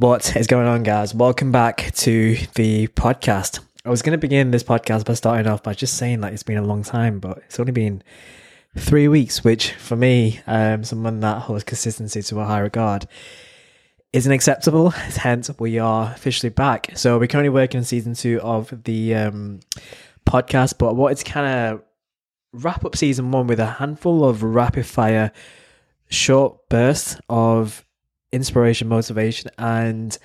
What is going on, guys? Welcome back to the podcast. I was going to begin this podcast by starting off by just saying that it's been a long time, but it's only been three weeks, which for me, um, someone that holds consistency to a high regard, isn't acceptable. Hence, we are officially back. So we're currently working on season two of the um, podcast, but what it's kind of wrap up season one with a handful of rapid fire short bursts of inspiration, motivation, and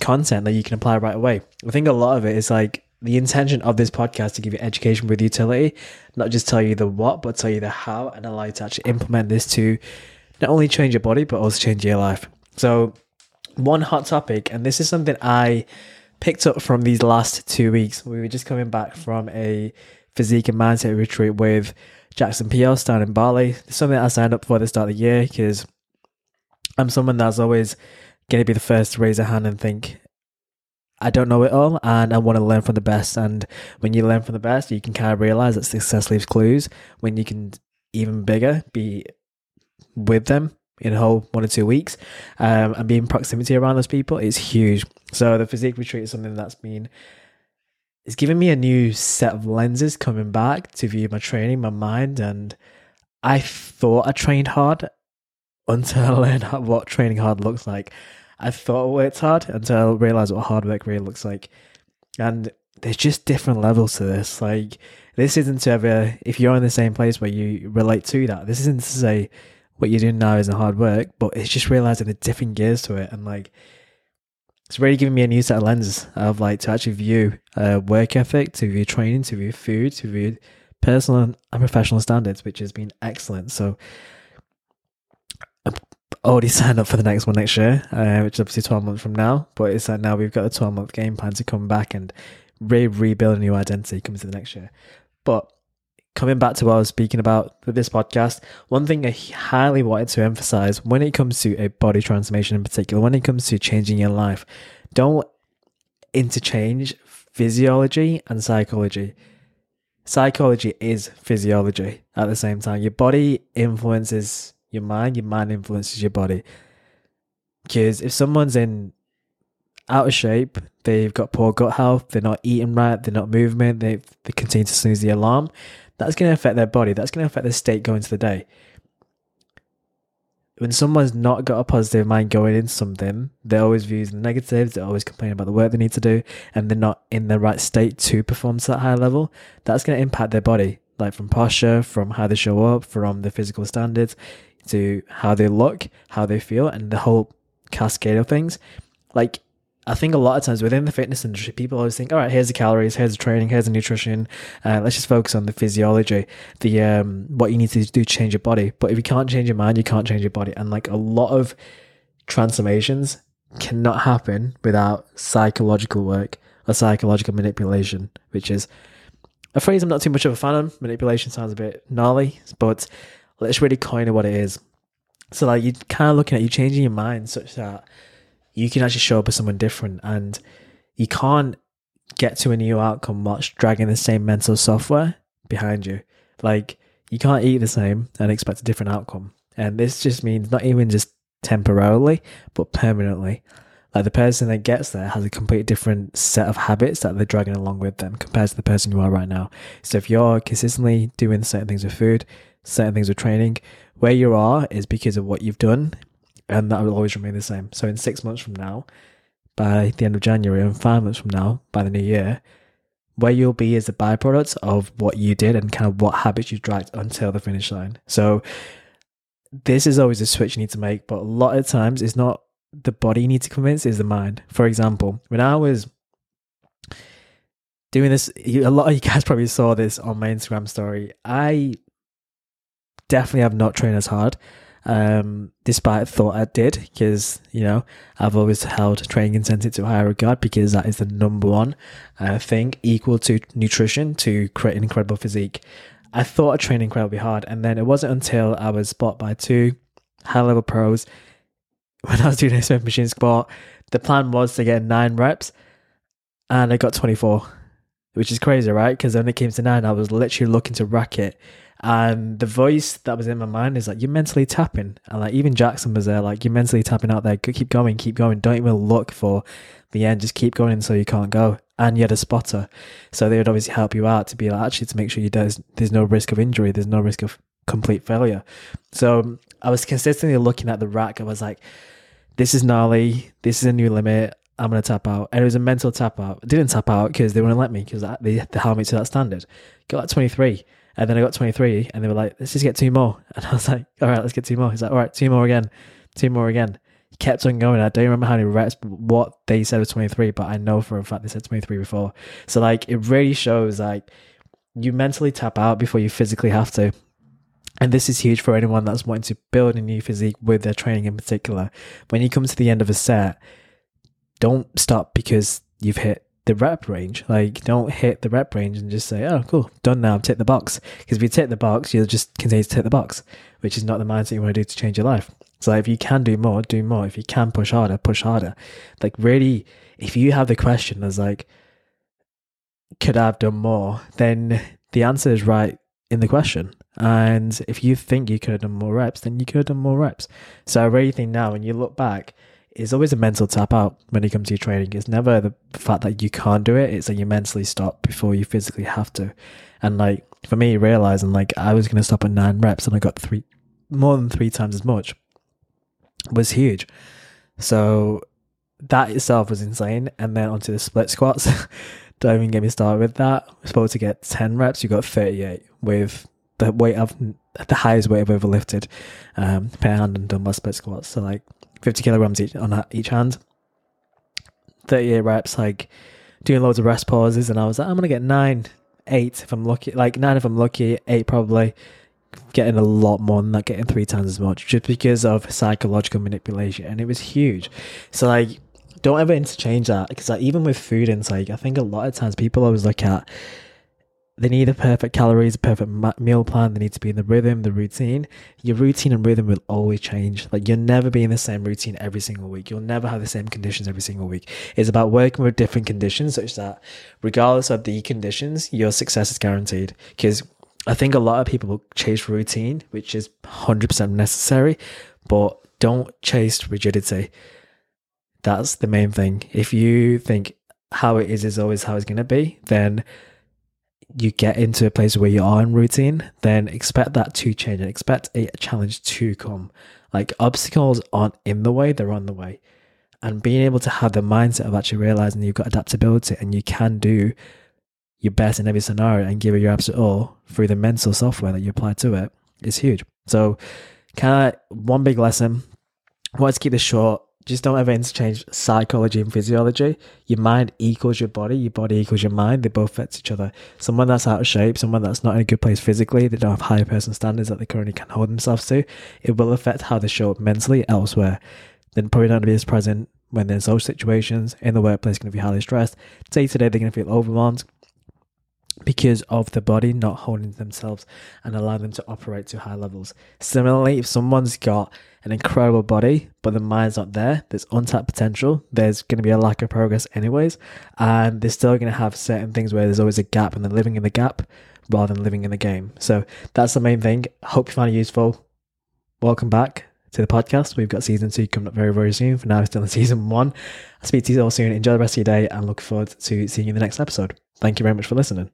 content that you can apply right away. I think a lot of it is like the intention of this podcast to give you education with utility, not just tell you the what, but tell you the how and allow you to actually implement this to not only change your body, but also change your life. So, one hot topic, and this is something I picked up from these last two weeks. We were just coming back from a physique and mindset retreat with Jackson PL down in Bali. It's something I signed up for at the start of the year because I'm someone that's always going to be the first to raise a hand and think, I don't know it all and I want to learn from the best. And when you learn from the best, you can kind of realize that success leaves clues when you can even bigger be with them in a whole one or two weeks um, and be in proximity around those people is huge. So the physique retreat is something that's been it's given me a new set of lenses coming back to view my training, my mind, and I thought I trained hard until I learned what training hard looks like. I thought I worked hard until I realized what hard work really looks like. And there's just different levels to this. Like, this isn't to ever, if you're in the same place where you relate to that, this isn't to say what you're doing now isn't hard work, but it's just realizing the different gears to it. And like, it's really giving me a new set of lenses of like to actually view uh, work ethic, to view training, to view food, to view personal and professional standards, which has been excellent. So, already signed up for the next one next year, uh, which is obviously 12 months from now. But it's like now we've got a 12 month game plan to come back and re- rebuild a new identity coming to the next year. But coming back to what I was speaking about with this podcast, one thing I highly wanted to emphasize when it comes to a body transformation in particular, when it comes to changing your life, don't interchange physiology and psychology. Psychology is physiology at the same time. Your body influences your mind, your mind influences your body. Because if someone's in out of shape, they've got poor gut health, they're not eating right, they're not moving, they they continue to snooze the alarm, that's going to affect their body. That's going to affect their state going into the day. When someone's not got a positive mind going into something, they're always viewing the negatives, they're always complaining about the work they need to do, and they're not in the right state to perform to that high level. That's going to impact their body, like from posture, from how they show up, from the physical standards to how they look, how they feel, and the whole cascade of things. Like, I think a lot of times within the fitness industry, people always think, all right, here's the calories, here's the training, here's the nutrition. Uh, let's just focus on the physiology, the um, what you need to do to change your body. But if you can't change your mind, you can't change your body. And like a lot of transformations cannot happen without psychological work or psychological manipulation, which is a phrase I'm not too much of a fan of. Manipulation sounds a bit gnarly, but let's really coin it what it is. So like you're kind of looking at you changing your mind such that you can actually show up as someone different and you can't get to a new outcome whilst dragging the same mental software behind you. Like you can't eat the same and expect a different outcome. And this just means not even just temporarily, but permanently. Like the person that gets there has a completely different set of habits that they're dragging along with them compared to the person you are right now. So if you're consistently doing certain things with food, certain things with training. Where you are is because of what you've done, and that will always remain the same. So in six months from now, by the end of January, and five months from now, by the new year, where you'll be is a byproduct of what you did and kind of what habits you dragged until the finish line. So this is always a switch you need to make, but a lot of times it's not the body you need to convince, is the mind. For example, when I was doing this, a lot of you guys probably saw this on my Instagram story. I definitely have not trained as hard, um, despite thought I did, because you know I've always held training intensity to higher regard because that is the number one uh, thing equal to nutrition to create an incredible physique. I thought I trained incredibly hard, and then it wasn't until I was spot by two high level pros when I was doing Smith machine squat. The plan was to get nine reps, and I got twenty four, which is crazy, right? Because when it came to nine, I was literally looking to rack it And the voice that was in my mind is like, you're mentally tapping. And like, even Jackson was there, like, you're mentally tapping out there. Keep going, keep going. Don't even look for the end. Just keep going so you can't go. And you had a spotter. So they would obviously help you out to be like, actually, to make sure you there's, there's no risk of injury, there's no risk of complete failure. So um, I was consistently looking at the rack. I was like, this is gnarly. This is a new limit. I'm going to tap out. And it was a mental tap out. Didn't tap out because they wouldn't let me because they, they held me to that standard. Got like 23. And then I got 23 and they were like, let's just get two more. And I was like, all right, let's get two more. He's like, all right, two more again, two more again. He kept on going. I don't remember how many reps, what they said was 23, but I know for a fact they said 23 before. So like, it really shows like you mentally tap out before you physically have to. And this is huge for anyone that's wanting to build a new physique with their training in particular. When you come to the end of a set, don't stop because you've hit the rep range. Like, don't hit the rep range and just say, oh, cool, done now, tick the box. Because if you tick the box, you'll just continue to tick the box, which is not the mindset you want to do to change your life. So, if you can do more, do more. If you can push harder, push harder. Like, really, if you have the question as, like, could I have done more? Then the answer is right in the question. And if you think you could have done more reps, then you could have done more reps. So I really think now when you look back, it's always a mental tap out when it comes to your training. It's never the fact that you can't do it. It's that you mentally stop before you physically have to. And like for me, realizing like I was going to stop at nine reps and I got three, more than three times as much was huge. So that itself was insane. And then onto the split squats. Don't even get me started with that. We're supposed to get 10 reps. You got 38 with the weight of the highest weight I've ever lifted um, per hand and dumbbell split squats. So like 50 kilograms each on each hand, 38 reps, like doing loads of rest pauses. And I was like, I'm going to get nine, eight if I'm lucky, like nine if I'm lucky, eight probably. Getting a lot more than that, getting three times as much just because of psychological manipulation. And it was huge. So, like, don't ever interchange that because, like, even with food intake, I think a lot of times people always look at they need a perfect calories, perfect meal plan. They need to be in the rhythm, the routine. Your routine and rhythm will always change. Like you'll never be in the same routine every single week. You'll never have the same conditions every single week. It's about working with different conditions such that regardless of the conditions, your success is guaranteed. Because I think a lot of people will chase routine, which is 100% necessary, but don't chase rigidity. That's the main thing. If you think how it is is always how it's going to be, then you get into a place where you are in routine, then expect that to change and expect a challenge to come. Like obstacles aren't in the way, they're on the way. And being able to have the mindset of actually realizing you've got adaptability and you can do your best in every scenario and give it your absolute all through the mental software that you apply to it is huge. So, kind of one big lesson. I want to keep this short just don't ever interchange psychology and physiology. Your mind equals your body, your body equals your mind. They both affect each other. Someone that's out of shape, someone that's not in a good place physically, they don't have higher person standards that they currently can hold themselves to, it will affect how they show up mentally elsewhere. Then probably not going to be as present when they're in social situations, in the workplace, going to be highly stressed. Day to day, they're going to feel overwhelmed because of the body not holding themselves and allowing them to operate to high levels. Similarly, if someone's got an incredible body, but the mind's not there, there's untapped potential, there's going to be a lack of progress anyways, and they're still going to have certain things where there's always a gap and they're living in the gap rather than living in the game. So that's the main thing. Hope you find it useful. Welcome back to the podcast. We've got season two coming up very, very soon. For now, it's still in season one. I'll speak to you all soon. Enjoy the rest of your day and look forward to seeing you in the next episode. Thank you very much for listening.